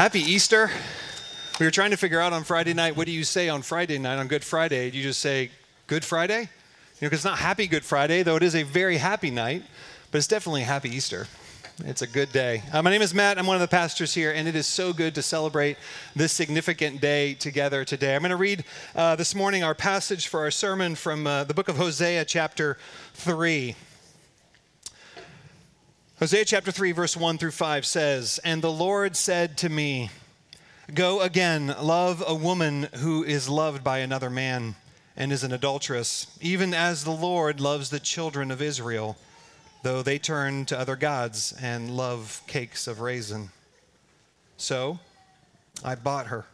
Happy Easter. We were trying to figure out on Friday night what do you say on Friday night on Good Friday? Do you just say Good Friday? You know, because it's not Happy Good Friday, though it is a very happy night, but it's definitely Happy Easter. It's a good day. Uh, my name is Matt. I'm one of the pastors here, and it is so good to celebrate this significant day together today. I'm going to read uh, this morning our passage for our sermon from uh, the book of Hosea, chapter 3. Hosea chapter 3, verse 1 through 5 says, And the Lord said to me, Go again, love a woman who is loved by another man and is an adulteress, even as the Lord loves the children of Israel, though they turn to other gods and love cakes of raisin. So I bought her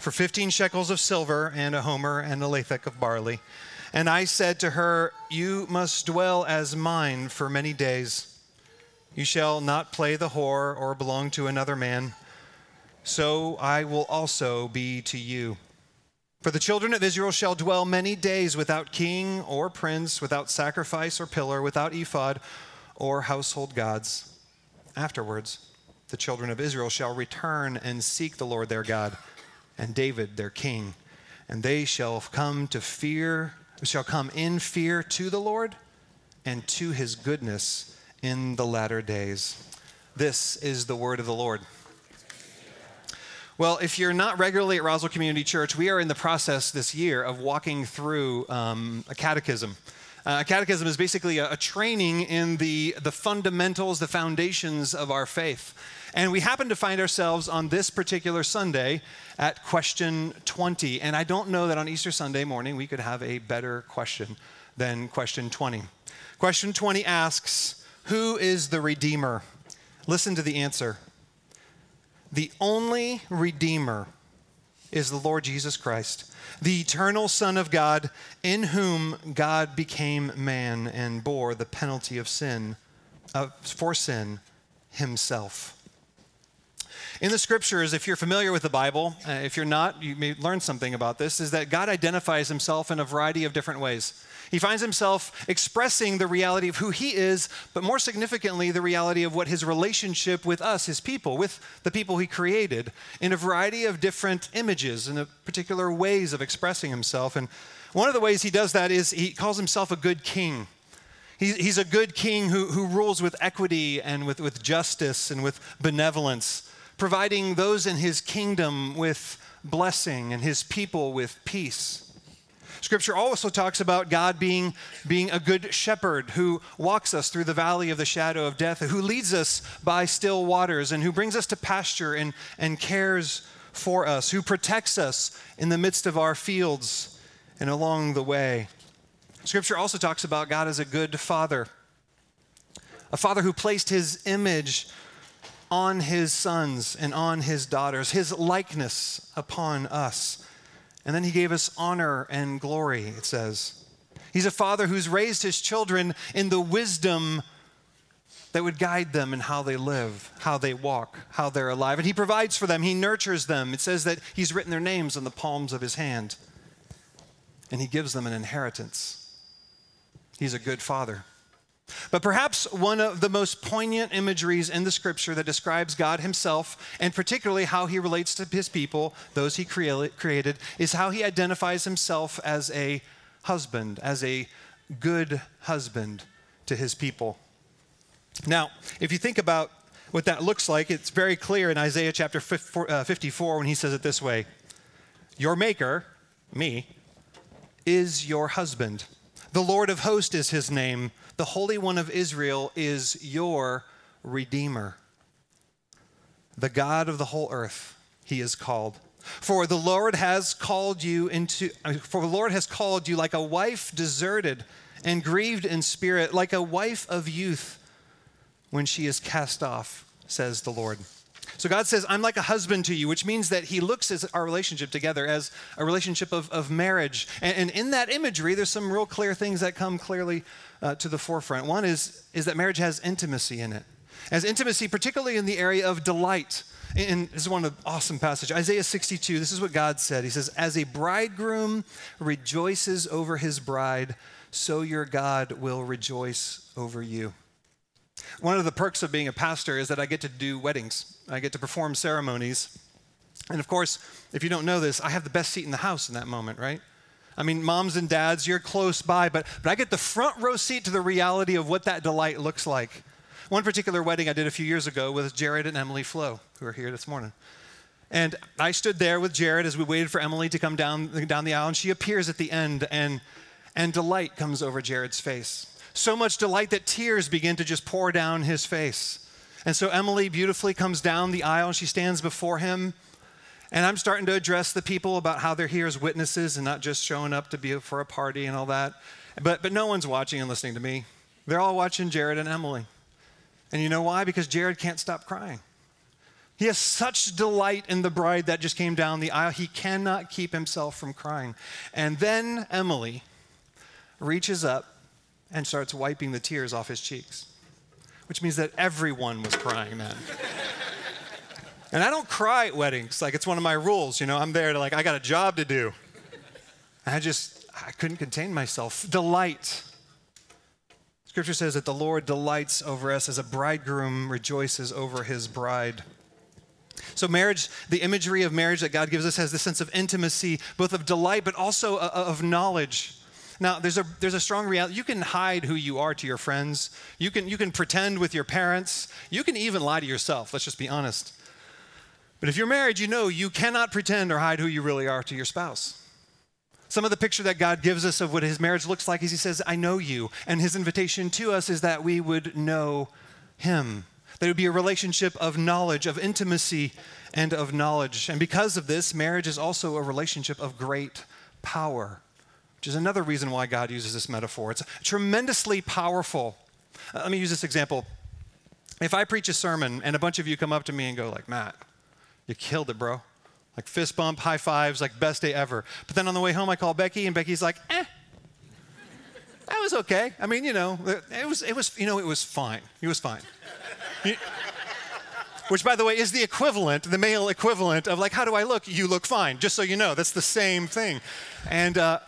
for 15 shekels of silver and a homer and a lethech of barley. And I said to her, You must dwell as mine for many days. You shall not play the whore or belong to another man. So I will also be to you. For the children of Israel shall dwell many days without king or prince, without sacrifice or pillar, without ephod or household gods. Afterwards, the children of Israel shall return and seek the Lord their God and David their king, and they shall come to fear, shall come in fear to the Lord and to his goodness in the latter days. This is the word of the Lord. Well, if you're not regularly at Roswell Community Church, we are in the process this year of walking through um, a catechism. Uh, a catechism is basically a, a training in the, the fundamentals, the foundations of our faith. And we happen to find ourselves on this particular Sunday at question 20. And I don't know that on Easter Sunday morning we could have a better question than question 20. Question 20 asks, who is the Redeemer? Listen to the answer. The only Redeemer is the Lord Jesus Christ, the eternal Son of God, in whom God became man and bore the penalty of sin, uh, for sin himself. In the scriptures, if you're familiar with the Bible, uh, if you're not, you may learn something about this, is that God identifies himself in a variety of different ways. He finds himself expressing the reality of who he is, but more significantly, the reality of what his relationship with us, his people, with the people he created, in a variety of different images and particular ways of expressing himself. And one of the ways he does that is he calls himself a good king. He's a good king who, who rules with equity and with, with justice and with benevolence, providing those in his kingdom with blessing and his people with peace. Scripture also talks about God being, being a good shepherd who walks us through the valley of the shadow of death, who leads us by still waters, and who brings us to pasture and, and cares for us, who protects us in the midst of our fields and along the way. Scripture also talks about God as a good father, a father who placed his image on his sons and on his daughters, his likeness upon us. And then he gave us honor and glory, it says. He's a father who's raised his children in the wisdom that would guide them in how they live, how they walk, how they're alive. And he provides for them, he nurtures them. It says that he's written their names on the palms of his hand, and he gives them an inheritance. He's a good father. But perhaps one of the most poignant imageries in the scripture that describes God himself, and particularly how he relates to his people, those he created, is how he identifies himself as a husband, as a good husband to his people. Now, if you think about what that looks like, it's very clear in Isaiah chapter uh, 54 when he says it this way Your maker, me, is your husband. The Lord of hosts is his name the Holy One of Israel is your Redeemer. The God of the whole earth, he is called. For the Lord has called you into uh, for the Lord has called you like a wife deserted and grieved in spirit, like a wife of youth when she is cast off, says the Lord. So God says, I'm like a husband to you, which means that he looks at our relationship together as a relationship of, of marriage. And, and in that imagery, there's some real clear things that come clearly uh, to the forefront. One is, is that marriage has intimacy in it. As intimacy, particularly in the area of delight. And this is one of awesome passage. Isaiah 62, this is what God said. He says, As a bridegroom rejoices over his bride, so your God will rejoice over you. One of the perks of being a pastor is that I get to do weddings. I get to perform ceremonies. And of course, if you don't know this, I have the best seat in the house in that moment, right? I mean, moms and dads, you're close by, but, but I get the front row seat to the reality of what that delight looks like. One particular wedding I did a few years ago with Jared and Emily Flo, who are here this morning. And I stood there with Jared as we waited for Emily to come down, down the aisle, and she appears at the end, and, and delight comes over Jared's face. So much delight that tears begin to just pour down his face. And so Emily beautifully comes down the aisle, and she stands before him. And I'm starting to address the people about how they're here as witnesses and not just showing up to be for a party and all that. But, but no one's watching and listening to me. They're all watching Jared and Emily. And you know why? Because Jared can't stop crying. He has such delight in the bride that just came down the aisle, he cannot keep himself from crying. And then Emily reaches up and starts wiping the tears off his cheeks, which means that everyone was crying then. and I don't cry at weddings, like it's one of my rules, you know, I'm there to like, I got a job to do. I just, I couldn't contain myself. Delight Scripture says that the Lord delights over us as a bridegroom rejoices over his bride. So, marriage, the imagery of marriage that God gives us has this sense of intimacy, both of delight, but also of knowledge. Now, there's a, there's a strong reality. You can hide who you are to your friends. You can, you can pretend with your parents. You can even lie to yourself. Let's just be honest. But if you're married, you know you cannot pretend or hide who you really are to your spouse. Some of the picture that God gives us of what his marriage looks like is he says, I know you. And his invitation to us is that we would know him. That it would be a relationship of knowledge, of intimacy, and of knowledge. And because of this, marriage is also a relationship of great power, which is another reason why God uses this metaphor. It's tremendously powerful. Uh, let me use this example. If I preach a sermon and a bunch of you come up to me and go like, Matt, you killed it, bro. Like fist bump, high fives, like best day ever. But then on the way home, I call Becky, and Becky's like, eh. That was okay. I mean, you know, it was, it was, you know, it was fine. It was fine. which, by the way, is the equivalent, the male equivalent of like, how do I look? You look fine. Just so you know, that's the same thing. And uh,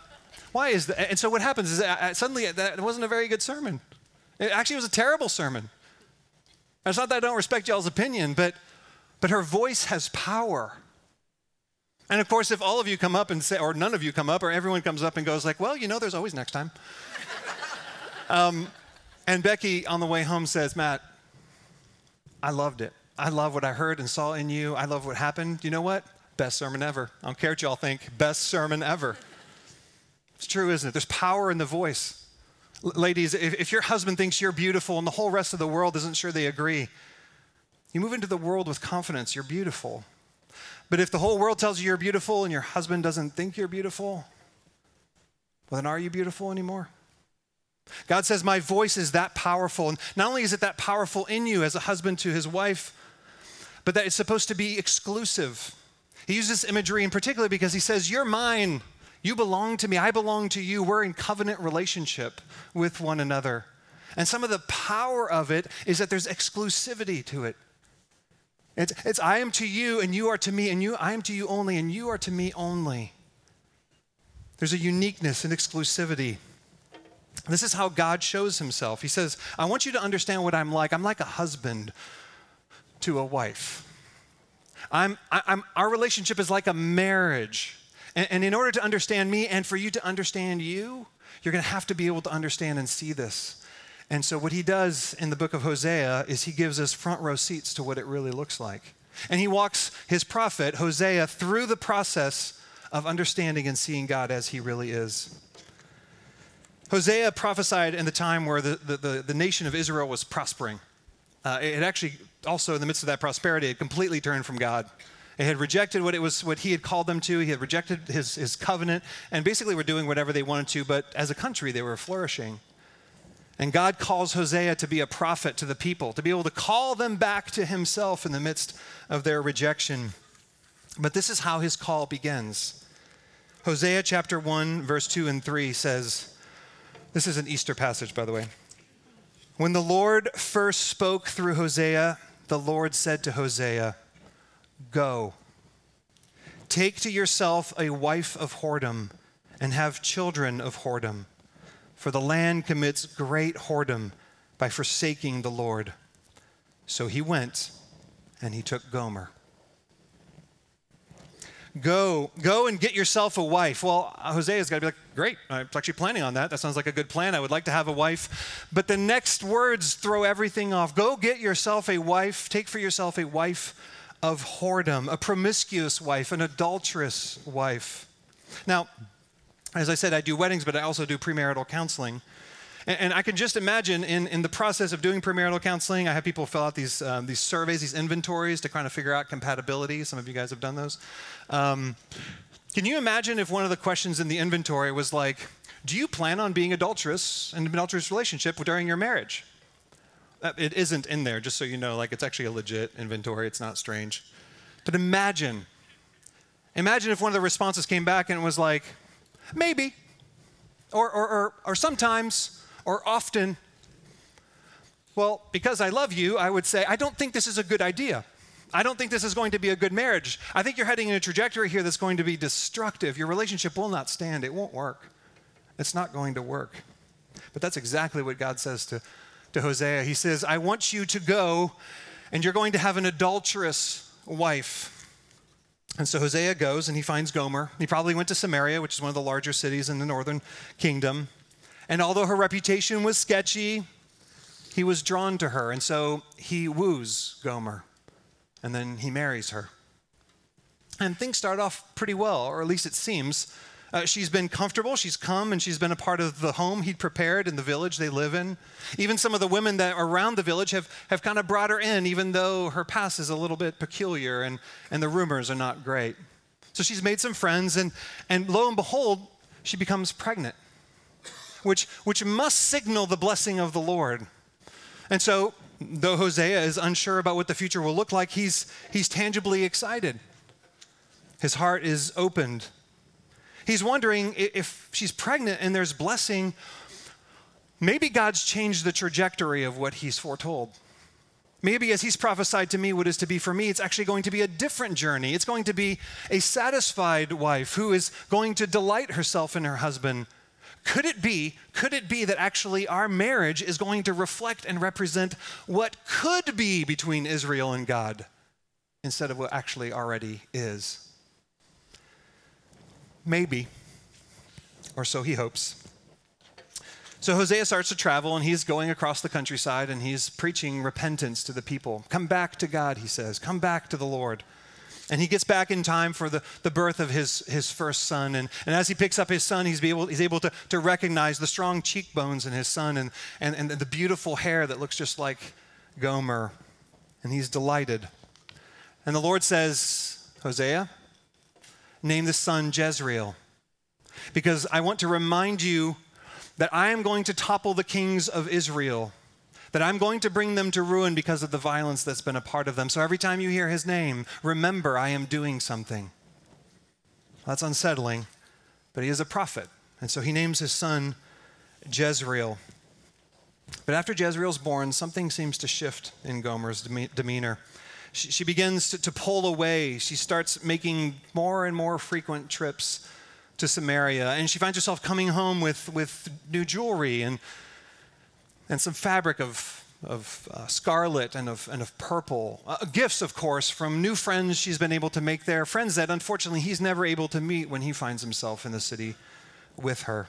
why is that? And so what happens is that uh, suddenly that wasn't a very good sermon. It actually was a terrible sermon. it's not that I don't respect y'all's opinion, but but her voice has power. And of course, if all of you come up and say, or none of you come up, or everyone comes up and goes like, well, you know, there's always next time. um, and Becky on the way home says, Matt, I loved it. I love what I heard and saw in you. I love what happened. You know what? Best sermon ever. I don't care what y'all think. Best sermon ever. It's true, isn't it? There's power in the voice. L- ladies, if, if your husband thinks you're beautiful and the whole rest of the world isn't sure they agree, you move into the world with confidence. You're beautiful. But if the whole world tells you you're beautiful and your husband doesn't think you're beautiful, well, then are you beautiful anymore? God says, My voice is that powerful. And not only is it that powerful in you as a husband to his wife, but that it's supposed to be exclusive. He uses imagery in particular because he says, You're mine. You belong to me. I belong to you. We're in covenant relationship with one another. And some of the power of it is that there's exclusivity to it. It's, it's I am to you and you are to me, and you I am to you only, and you are to me only. There's a uniqueness and exclusivity. This is how God shows himself. He says, I want you to understand what I'm like. I'm like a husband to a wife. I'm, I, am our relationship is like a marriage. And, and in order to understand me and for you to understand you, you're going to have to be able to understand and see this. And so, what he does in the book of Hosea is he gives us front row seats to what it really looks like. And he walks his prophet, Hosea, through the process of understanding and seeing God as he really is. Hosea prophesied in the time where the, the, the, the nation of Israel was prospering. Uh, it actually, also in the midst of that prosperity, it completely turned from God. It had rejected what it was, what he had called them to. He had rejected his, his covenant, and basically were doing whatever they wanted to. But as a country, they were flourishing. And God calls Hosea to be a prophet to the people, to be able to call them back to himself in the midst of their rejection. But this is how his call begins. Hosea chapter 1, verse 2 and 3 says, This is an Easter passage, by the way. When the Lord first spoke through Hosea, the Lord said to Hosea, Go, take to yourself a wife of whoredom and have children of whoredom for the land commits great whoredom by forsaking the Lord. So he went and he took Gomer. Go, go and get yourself a wife. Well, Hosea's got to be like, great. I'm actually planning on that. That sounds like a good plan. I would like to have a wife. But the next words throw everything off. Go get yourself a wife. Take for yourself a wife of whoredom, a promiscuous wife, an adulterous wife. Now, as I said, I do weddings, but I also do premarital counseling. And, and I can just imagine in, in the process of doing premarital counseling, I have people fill out these, um, these surveys, these inventories to kind of figure out compatibility. Some of you guys have done those. Um, can you imagine if one of the questions in the inventory was like, do you plan on being adulterous in an adulterous relationship during your marriage? Uh, it isn't in there, just so you know, like it's actually a legit inventory, it's not strange. But imagine, imagine if one of the responses came back and was like, maybe, or, or, or, or sometimes, or often? Well, because I love you, I would say, I don't think this is a good idea. I don't think this is going to be a good marriage. I think you're heading in a trajectory here that's going to be destructive. Your relationship will not stand, it won't work. It's not going to work. But that's exactly what God says to, to Hosea. He says, I want you to go, and you're going to have an adulterous wife. And so Hosea goes and he finds Gomer. He probably went to Samaria, which is one of the larger cities in the northern kingdom. And although her reputation was sketchy, he was drawn to her. And so he woos Gomer. And then he marries her. And things start off pretty well, or at least it seems. Uh, she's been comfortable. She's come and she's been a part of the home he'd prepared in the village they live in. Even some of the women that are around the village have, have kind of brought her in, even though her past is a little bit peculiar and, and the rumors are not great. So she's made some friends, and, and lo and behold, she becomes pregnant which, which must signal the blessing of the Lord. And so, though Hosea is unsure about what the future will look like, he's, he's tangibly excited. His heart is opened. He's wondering if she's pregnant and there's blessing, maybe God's changed the trajectory of what he's foretold. Maybe as he's prophesied to me what is to be for me, it's actually going to be a different journey. It's going to be a satisfied wife who is going to delight herself in her husband could it be, could it be that actually our marriage is going to reflect and represent what could be between Israel and God instead of what actually already is? Maybe, or so he hopes. So Hosea starts to travel and he's going across the countryside and he's preaching repentance to the people. Come back to God, he says. Come back to the Lord. And he gets back in time for the, the birth of his, his first son. And, and as he picks up his son, he's, able, he's able to, to recognize the strong cheekbones in his son and, and, and the beautiful hair that looks just like Gomer. And he's delighted. And the Lord says, Hosea, name the son Jezreel, because I want to remind you that I am going to topple the kings of Israel that I'm going to bring them to ruin because of the violence that's been a part of them. So every time you hear his name, remember I am doing something. That's unsettling, but he is a prophet. And so he names his son Jezreel. But after Jezreel's born, something seems to shift in Gomer's demeanor. She, begins to, to pull away. She starts making more and more frequent trips to Samaria. And she finds herself coming home with, with new jewelry and and some fabric of, of uh, scarlet and of, and of purple. Uh, gifts, of course, from new friends she's been able to make there, friends that unfortunately he's never able to meet when he finds himself in the city with her.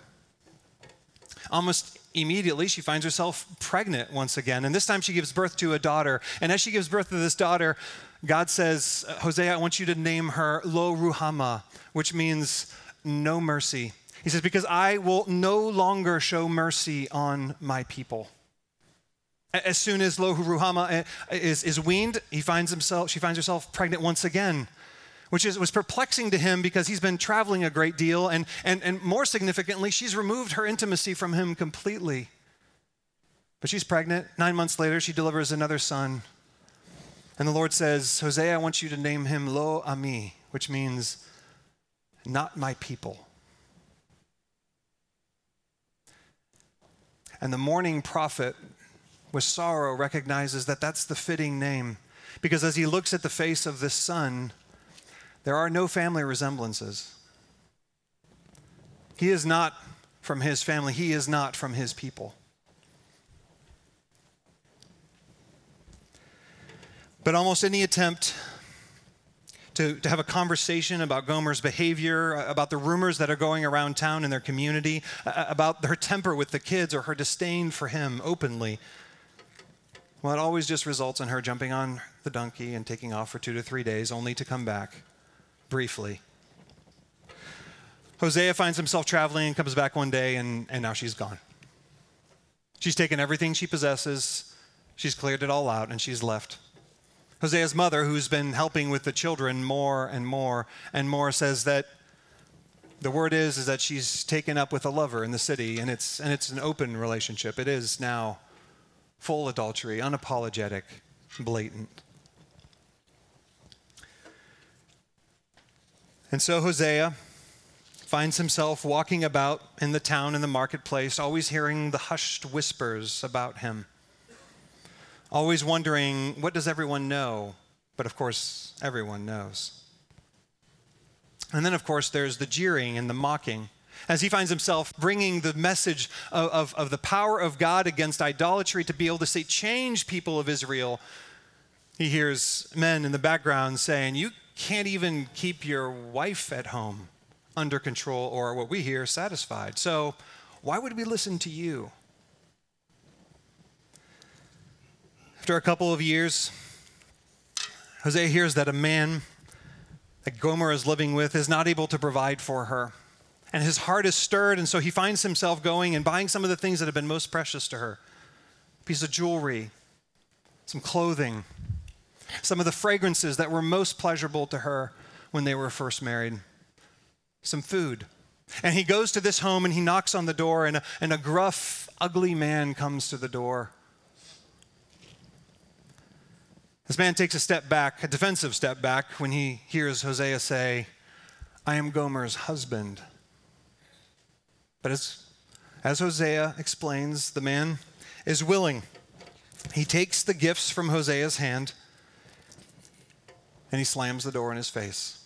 Almost immediately, she finds herself pregnant once again, and this time she gives birth to a daughter. And as she gives birth to this daughter, God says, Hosea, I want you to name her Lo Ruhama, which means no mercy. He says, Because I will no longer show mercy on my people. As soon as Lohu Ruhama eh, is, is weaned, he finds himself, she finds herself pregnant once again, which is, was perplexing to him because he's been traveling a great deal. And, and, and more significantly, she's removed her intimacy from him completely. But she's pregnant. Nine months later, she delivers another son. And the Lord says, Hosea, I want you to name him Lo Ami, which means not my people. And the mourning prophet, with sorrow, recognizes that that's the fitting name. Because as he looks at the face of this son, there are no family resemblances. He is not from his family, he is not from his people. But almost any attempt to, to have a conversation about Gomer's behavior, uh, about the rumors that are going around town in their community, uh, uh, about her temper with the kids or her disdain for him openly. Well, it always just results in her jumping on the donkey and taking off for two to three days, only to come back briefly. Hosea finds himself traveling and comes back one day, and, and now she's gone. She's taken everything she possesses, she's cleared it all out, and she's left. Hosea's mother, who's been helping with the children more and more and more, says that the word is, is that she's taken up with a lover in the city, and it's, and it's an open relationship. It is now full adultery, unapologetic, blatant. And so Hosea finds himself walking about in the town in the marketplace, always hearing the hushed whispers about him always wondering, what does everyone know? But of course, everyone knows. And then, of course, there's the jeering and the mocking as he finds himself bringing the message of, of, of, the power of God against idolatry to be able to say, change people of Israel. He hears men in the background saying, You can't even keep your wife at home under control, or what we hear, satisfied. So, why would we listen to you? After a couple of years, Hosea hears that a man that Gomer is living with is not able to provide for her. And his heart is stirred, and so he finds himself going and buying some of the things that have been most precious to her a piece of jewelry, some clothing, some of the fragrances that were most pleasurable to her when they were first married, some food. And he goes to this home and he knocks on the door, and a, and a gruff, ugly man comes to the door. This man takes a step back, a defensive step back, when he hears Hosea say, I am Gomer's husband. But as, as Hosea explains, the man is willing. He takes the gifts from Hosea's hand and he slams the door in his face.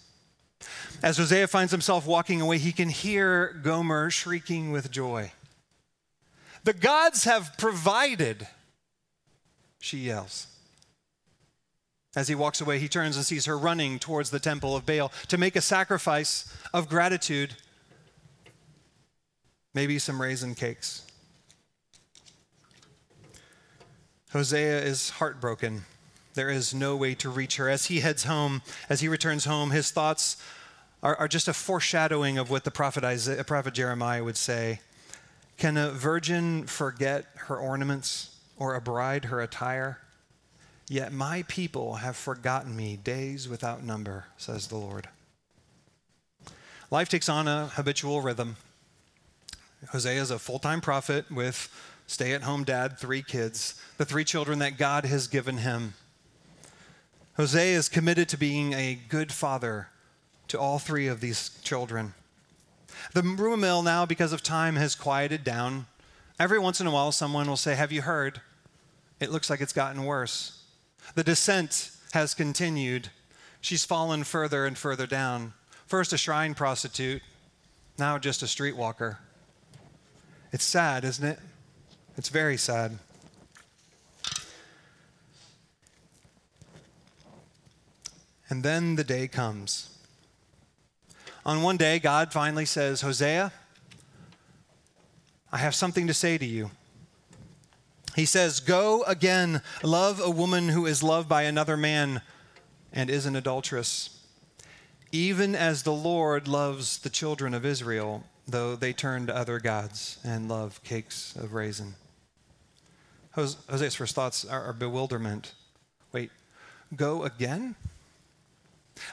As Hosea finds himself walking away, he can hear Gomer shrieking with joy. The gods have provided, she yells. As he walks away, he turns and sees her running towards the temple of Baal to make a sacrifice of gratitude, maybe some raisin cakes. Hosea is heartbroken. There is no way to reach her. As he heads home, as he returns home, his thoughts are, are just a foreshadowing of what the prophet, Isaiah, uh, prophet Jeremiah would say. Can a virgin forget her ornaments or a bride her attire? Yet my people have forgotten me days without number, says the Lord. Life takes on a habitual rhythm. Hosea is a full time prophet with stay at home dad, three kids, the three children that God has given him. Hosea is committed to being a good father to all three of these children. The rumor mill now, because of time, has quieted down. Every once in a while, someone will say, Have you heard? It looks like it's gotten worse. The descent has continued. She's fallen further and further down. First a shrine prostitute, now just a streetwalker. It's sad, isn't it? It's very sad. And then the day comes. On one day, God finally says, Hosea, I have something to say to you. He says, Go again, love a woman who is loved by another man and is an adulteress, even as the Lord loves the children of Israel, though they turn to other gods and love cakes of raisin. Hosea's first thoughts are bewilderment. Wait, go again?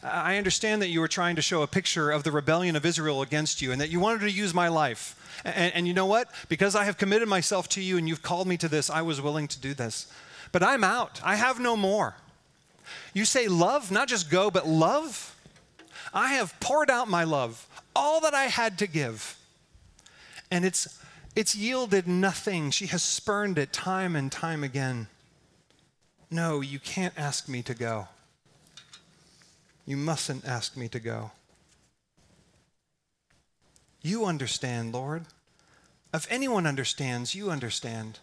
I understand that you were trying to show a picture of the rebellion of Israel against you and that you wanted to use my life. And, and, you know what? Because I have committed myself to you and you've called me to this, I was willing to do this. But I'm out. I have no more. You say love, not just go, but love? I have poured out my love, all that I had to give. And it's, it's yielded nothing. She has spurned it time and time again. No, you can't ask me to go. You mustn't ask me to go. You understand, Lord. If anyone understands, you understand.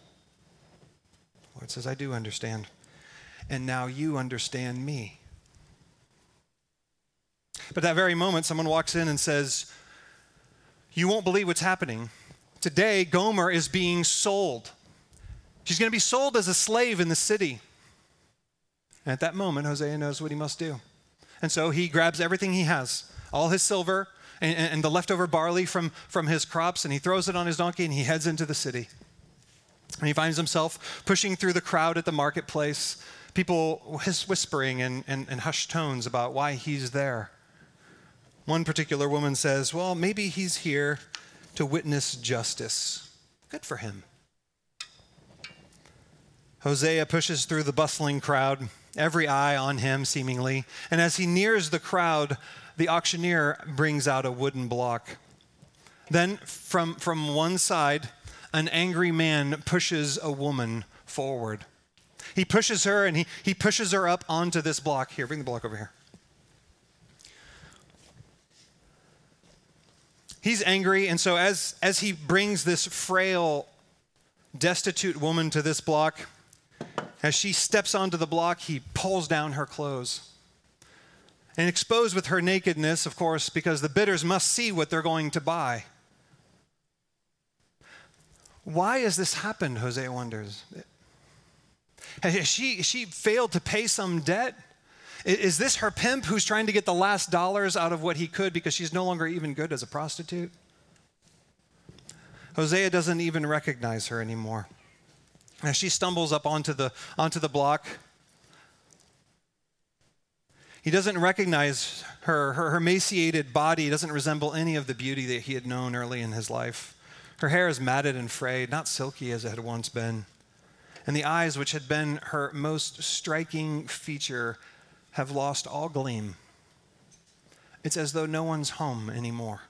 The Lord says, I do understand. And now you understand me. But that very moment, someone walks in and says, You won't believe what's happening. Today, Gomer is being sold. She's going to be sold as a slave in the city. And at that moment, Hosea knows what he must do. And so he grabs everything he has, all his silver and, and, the leftover barley from, from his crops, and he throws it on his donkey and he heads into the city. And he finds himself pushing through the crowd at the marketplace, people whispering in, in, in hushed tones about why he's there. One particular woman says, Well, maybe he's here to witness justice. Good for him. Hosea pushes through the bustling crowd, every eye on him seemingly. And as he nears the crowd, the auctioneer brings out a wooden block. Then, from, from one side, an angry man pushes a woman forward. He pushes her and he, he pushes her up onto this block. Here, bring the block over here. He's angry, and so as, as he brings this frail, destitute woman to this block, as she steps onto the block, he pulls down her clothes. And exposed with her nakedness, of course, because the bidders must see what they're going to buy. Why has this happened, Hosea wonders? Has she, she failed to pay some debt? Is this her pimp who's trying to get the last dollars out of what he could because she's no longer even good as a prostitute? Hosea doesn't even recognize her anymore. As she stumbles up onto the, onto the block, he doesn't recognize her, her. Her emaciated body doesn't resemble any of the beauty that he had known early in his life. Her hair is matted and frayed, not silky as it had once been. And the eyes, which had been her most striking feature, have lost all gleam. It's as though no one's home anymore.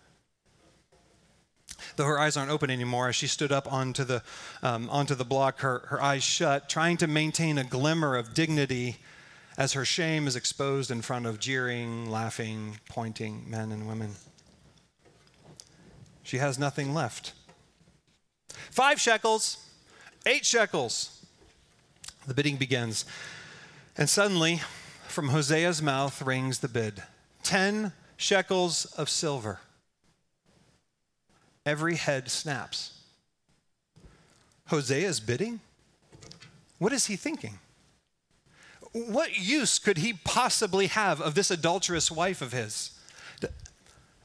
Though her eyes aren't open anymore, as she stood up onto the, um, onto the block, her, her eyes shut, trying to maintain a glimmer of dignity as her shame is exposed in front of jeering, laughing, pointing men and women. She has nothing left. Five shekels, eight shekels. The bidding begins. And suddenly, from Hosea's mouth rings the bid 10 shekels of silver. Every head snaps. Hosea's bidding? What is he thinking? What use could he possibly have of this adulterous wife of his?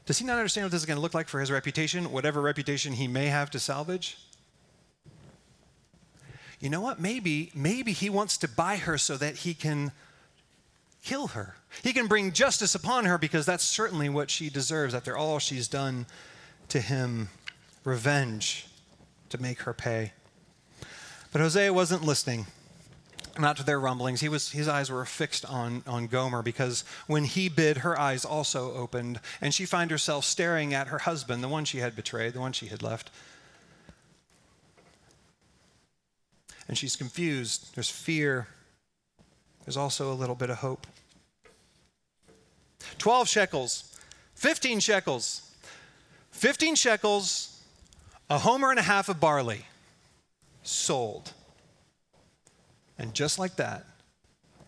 Does he not understand what this is going to look like for his reputation, whatever reputation he may have to salvage? You know what? Maybe, maybe he wants to buy her so that he can kill her. He can bring justice upon her because that's certainly what she deserves after all she's done to him. Revenge to make her pay. But Hosea wasn't listening not to their rumblings. He was, his eyes were fixed on, on Gomer because when he bid, her eyes also opened, and she found herself staring at her husband, the one she had betrayed, the one she had left. And she's confused. There's fear. There's also a little bit of hope. 12 shekels, 15 shekels, 15 shekels, a homer and a half of barley sold. And just like that,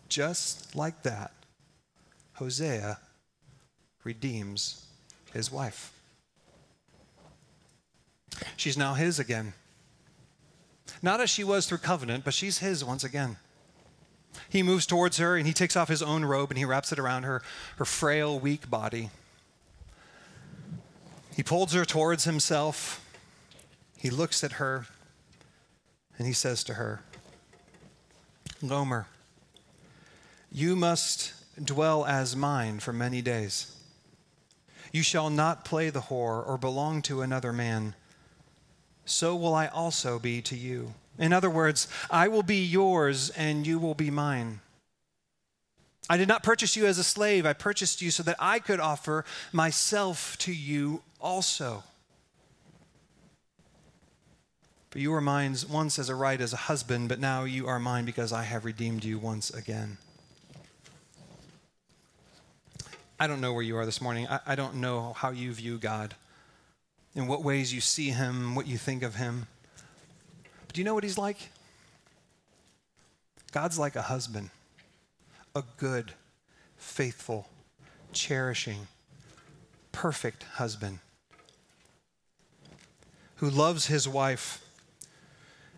just like that, Hosea redeems his wife. She's now his again. Not as she was through covenant, but she's his once again. He moves towards her and he takes off his own robe and he wraps it around her, her frail, weak body. He pulls her towards himself. He looks at her and he says to her, Gomer, you must dwell as mine for many days. You shall not play the whore or belong to another man. So will I also be to you. In other words, I will be yours and you will be mine. I did not purchase you as a slave, I purchased you so that I could offer myself to you also. For you were mine once as a right as a husband, but now you are mine because I have redeemed you once again. I don't know where you are this morning. I, I don't know how you view God, in what ways you see him, what you think of him. But do you know what he's like? God's like a husband, a good, faithful, cherishing, perfect husband who loves his wife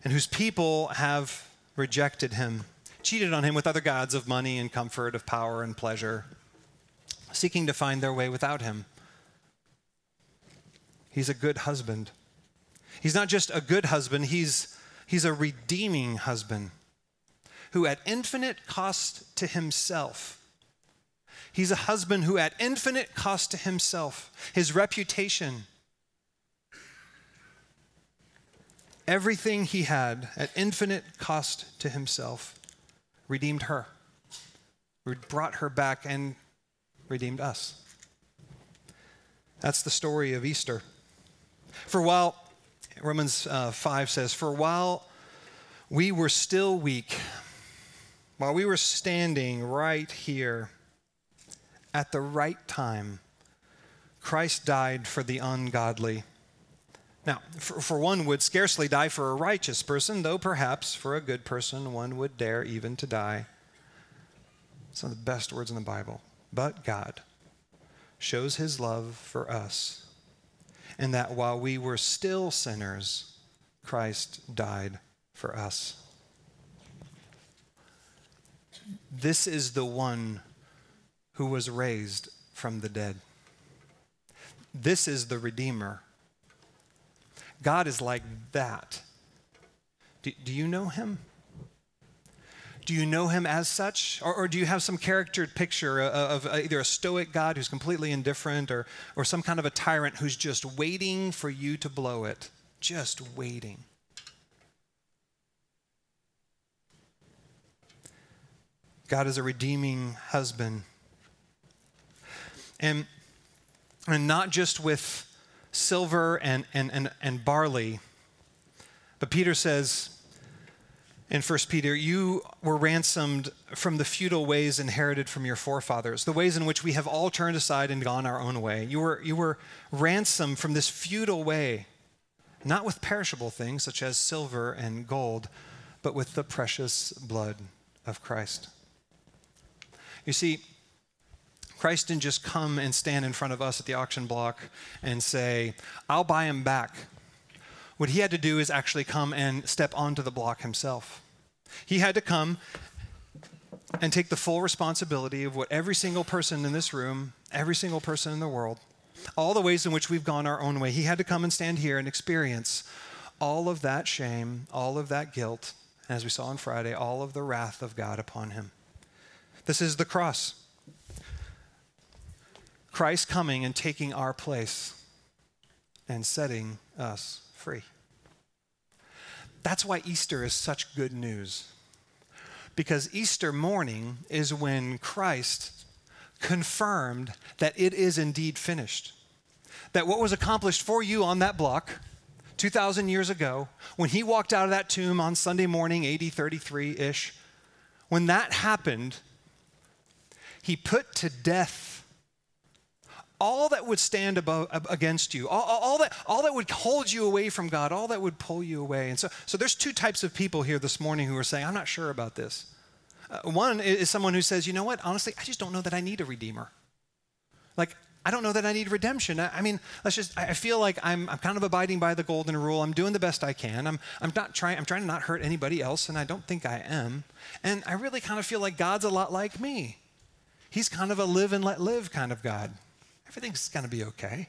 and whose people have rejected him, cheated on him with other gods of money and comfort, of power and pleasure, seeking to find their way without him. He's a good husband. He's not just a good husband, he's, he's a redeeming husband who, at infinite cost to himself, he's a husband who, at infinite cost to himself, his reputation, everything he had, at infinite cost to himself, redeemed her, brought her back, and redeemed us. That's the story of Easter. For while, Romans uh, 5 says, For while we were still weak, while we were standing right here at the right time, Christ died for the ungodly. Now, for, for, one would scarcely die for a righteous person, though perhaps for a good person one would dare even to die. Some of the best words in the Bible. But God shows his love for us, and that while we were still sinners, Christ died for us. This is the one who was raised from the dead. This is the Redeemer God is like that. Do, do you know him? Do you know him as such? Or, or, do you have some charactered picture of, of either a stoic God who's completely indifferent or, or some kind of a tyrant who's just waiting for you to blow it? Just waiting. God is a redeeming husband. And, and not just with silver and, and, and, and barley. But Peter says in 1 Peter, you were ransomed from the futile ways inherited from your forefathers, the ways in which we have all turned aside and gone our own way. You were, you were ransomed from this futile way, not with perishable things such as silver and gold, but with the precious blood of Christ. You see, Christ didn't just come and stand in front of us at the auction block and say, I'll buy him back. What he had to do is actually come and step onto the block himself. He had to come and take the full responsibility of what every single person in this room, every single person in the world, all the ways in which we've gone our own way. He had to come and stand here and experience all of that shame, all of that guilt, and as we saw on Friday, all of the wrath of God upon him. This is the cross. Christ coming and taking our place and setting us free. That's why Easter is such good news. Because Easter morning is when Christ confirmed that it is indeed finished. That what was accomplished for you on that block 2,000 years ago, when he walked out of that tomb on Sunday morning, AD 33 ish, when that happened, he put to death all that would stand above, against you, all, all, that, all that would hold you away from God, all that would pull you away. And so, so there's two types of people here this morning who are saying, I'm not sure about this. Uh, one is someone who says, you know what, honestly, I just don't know that I need a redeemer. Like, I don't know that I need redemption. I, I mean, let's just, I feel like I'm, I'm kind of abiding by the golden rule. I'm doing the best I can. I'm, I'm not trying, I'm trying to not hurt anybody else, and I don't think I am. And I really kind of feel like God's a lot like me. He's kind of a live and let live kind of God everything's going to be okay.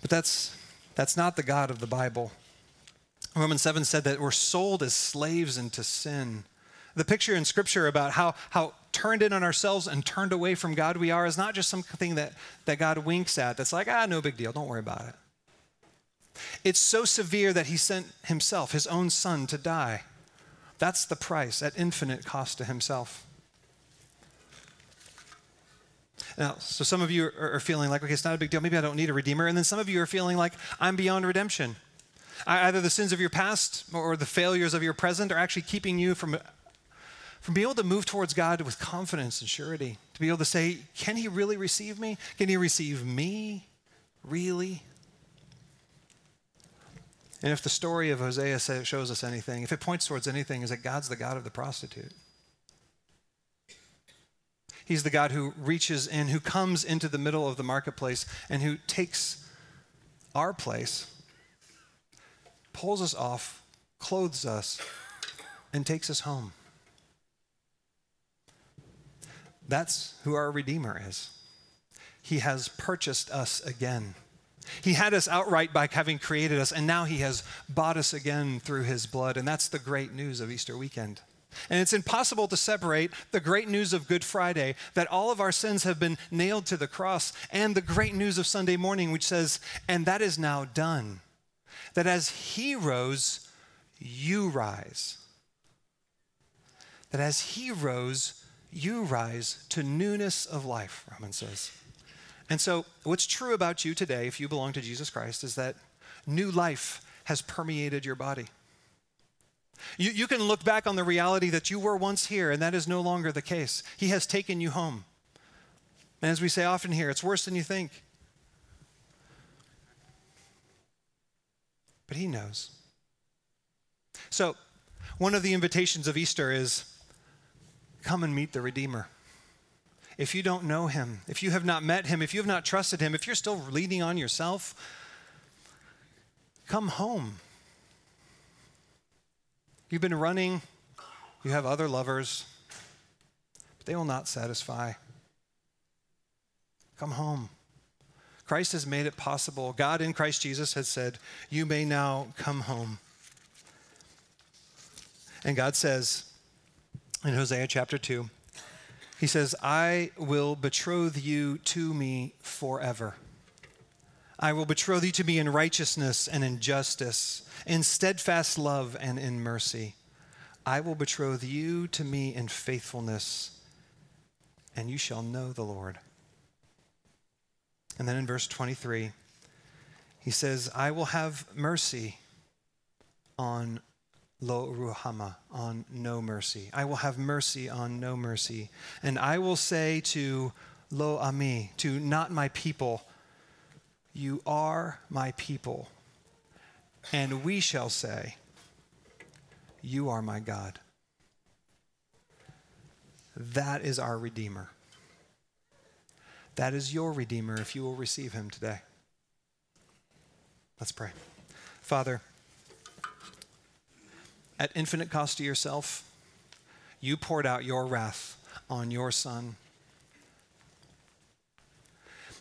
But that's, that's not the God of the Bible. Romans 7 said that we're sold as slaves into sin. The picture in Scripture about how, how turned in on ourselves and turned away from God we are is not just something that, that God winks at that's like, ah, no big deal, don't worry about it. It's so severe that He sent Himself, His own Son, to die. That's the price at infinite cost to Himself. Now, so some of you are, feeling like, okay, it's not a big deal. Maybe I don't need a redeemer. And then some of you are feeling like, I'm beyond redemption. Either the sins of your past or the failures of your present are actually keeping you from, from being able to move towards God with confidence and surety. To be able to say, can He really receive me? Can He receive me? Really? And if the story of Hosea shows us anything, if it points towards anything, is that God's the God of the prostitute. He's the God who reaches in, who comes into the middle of the marketplace, and who takes our place, pulls us off, clothes us, and takes us home. That's who our Redeemer is. He has purchased us again. He had us outright by having created us, and now He has bought us again through His blood. And that's the great news of Easter weekend. And it's impossible to separate the great news of Good Friday, that all of our sins have been nailed to the cross, and the great news of Sunday morning, which says, and that is now done. That as He rose, you rise. That as He rose, you rise to newness of life, Romans says. And so, what's true about you today, if you belong to Jesus Christ, is that new life has permeated your body. You, you can look back on the reality that you were once here, and that is no longer the case. He has taken you home. And as we say often here, it's worse than you think. But He knows. So, one of the invitations of Easter is come and meet the Redeemer if you don't know him, if you have not met him, if you have not trusted him, if you're still leaning on yourself, come home. You've been running, you have other lovers, but they will not satisfy. Come home. Christ has made it possible. God in Christ Jesus has said, You may now come home. And God says in Hosea chapter 2, he says, I will betroth you to me forever. I will betroth you to me in righteousness and in justice, in steadfast love and in mercy. I will betroth you to me in faithfulness, and you shall know the Lord. And then in verse 23, he says, I will have mercy on Lo-ruhamah, on no mercy. I will have mercy on no mercy. And I will say to Lo-ammi, to not my people, you are my people. And we shall say, you are my God. That is our Redeemer. That is your Redeemer if you will receive him today. Let's pray. Father, at infinite cost to yourself, you poured out your wrath on your Son.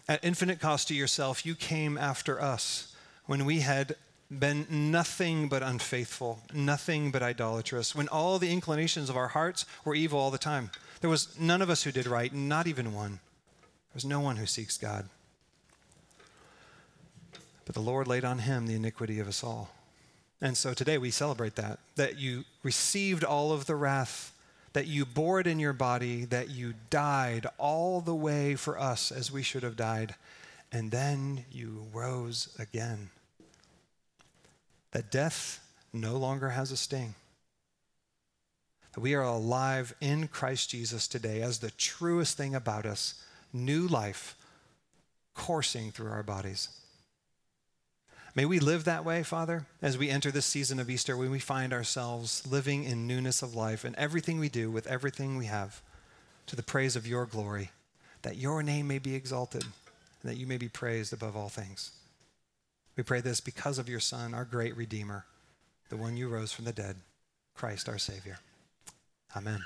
At infinite cost to yourself, you came after us when we had been nothing but unfaithful, nothing but idolatrous, when all the inclinations of our hearts were evil all the time. There was none of us who did right, not even one. There was no one who seeks God. But the Lord laid on him the iniquity of us all. And so today we celebrate that, that you received all of the wrath, that you bore it in your body, that you died all the way for us as we should have died, and then you rose again. That death no longer has a sting. That we are alive in Christ Jesus today as the truest thing about us, new life coursing through our bodies. May we live that way, Father, as we enter this season of Easter, when we find ourselves living in newness of life and everything we do with everything we have to the praise of your glory, that your name may be exalted and that you may be praised above all things. We pray this because of your Son, our great Redeemer, the one you rose from the dead, Christ our Savior. Amen.